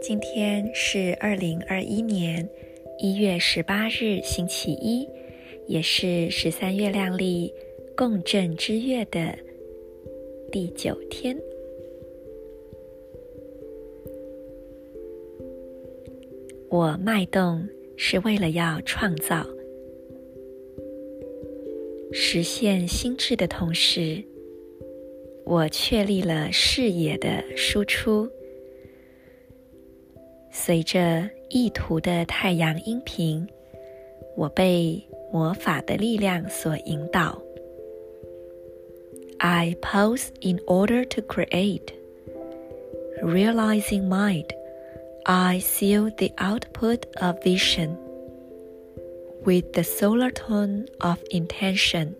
今天是二零二一年一月十八日，星期一，也是十三月亮历共振之月的第九天。我脉动是为了要创造、实现心智的同时，我确立了视野的输出。随着意图的太阳音频，我被魔法的力量所引导。I pose in order to create. Realizing mind, I seal the output of vision. With the solar tone of intention,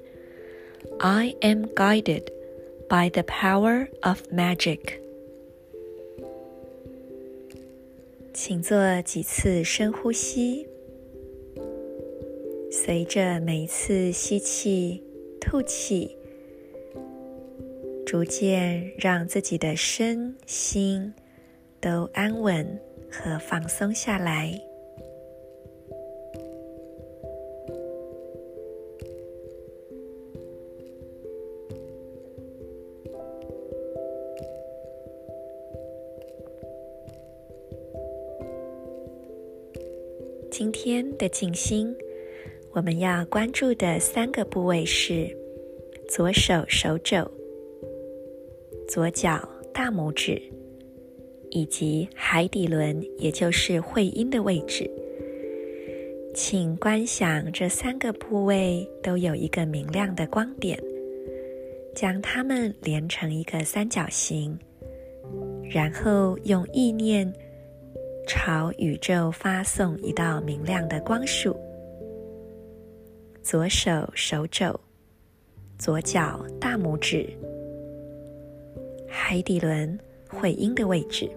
I am guided by the power of magic. 请做几次深呼吸，随着每一次吸气、吐气，逐渐让自己的身心都安稳 和放松下来。今天的静心，我们要关注的三个部位是左手手肘、左脚大拇指以及海底轮，也就是会阴的位置。请观想这三个部位都有一个明亮的光点，将它们连成一个三角形，然后用意念。朝宇宙发送一道明亮的光束。左手手肘，左脚大拇指，海底轮会阴的位置，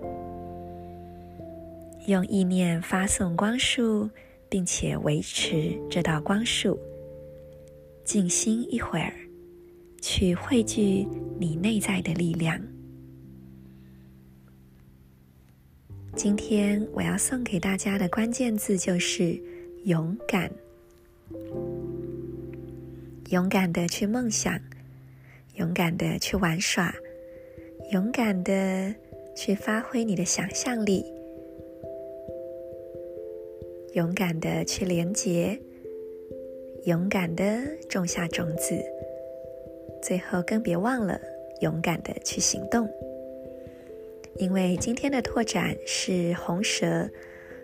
用意念发送光束，并且维持这道光束。静心一会儿，去汇聚你内在的力量。今天我要送给大家的关键字就是勇敢，勇敢的去梦想，勇敢的去玩耍，勇敢的去发挥你的想象力，勇敢的去连接，勇敢的种下种子，最后更别忘了勇敢的去行动。因为今天的拓展是红蛇，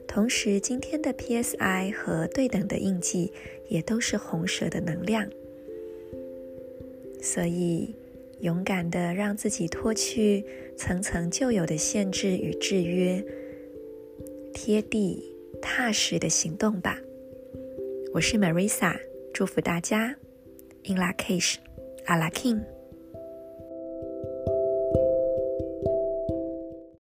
同时今天的 PSI 和对等的印记也都是红蛇的能量，所以勇敢的让自己脱去层层旧有的限制与制约，贴地踏实的行动吧。我是 Marisa，祝福大家，In Lak'ech，阿拉 King。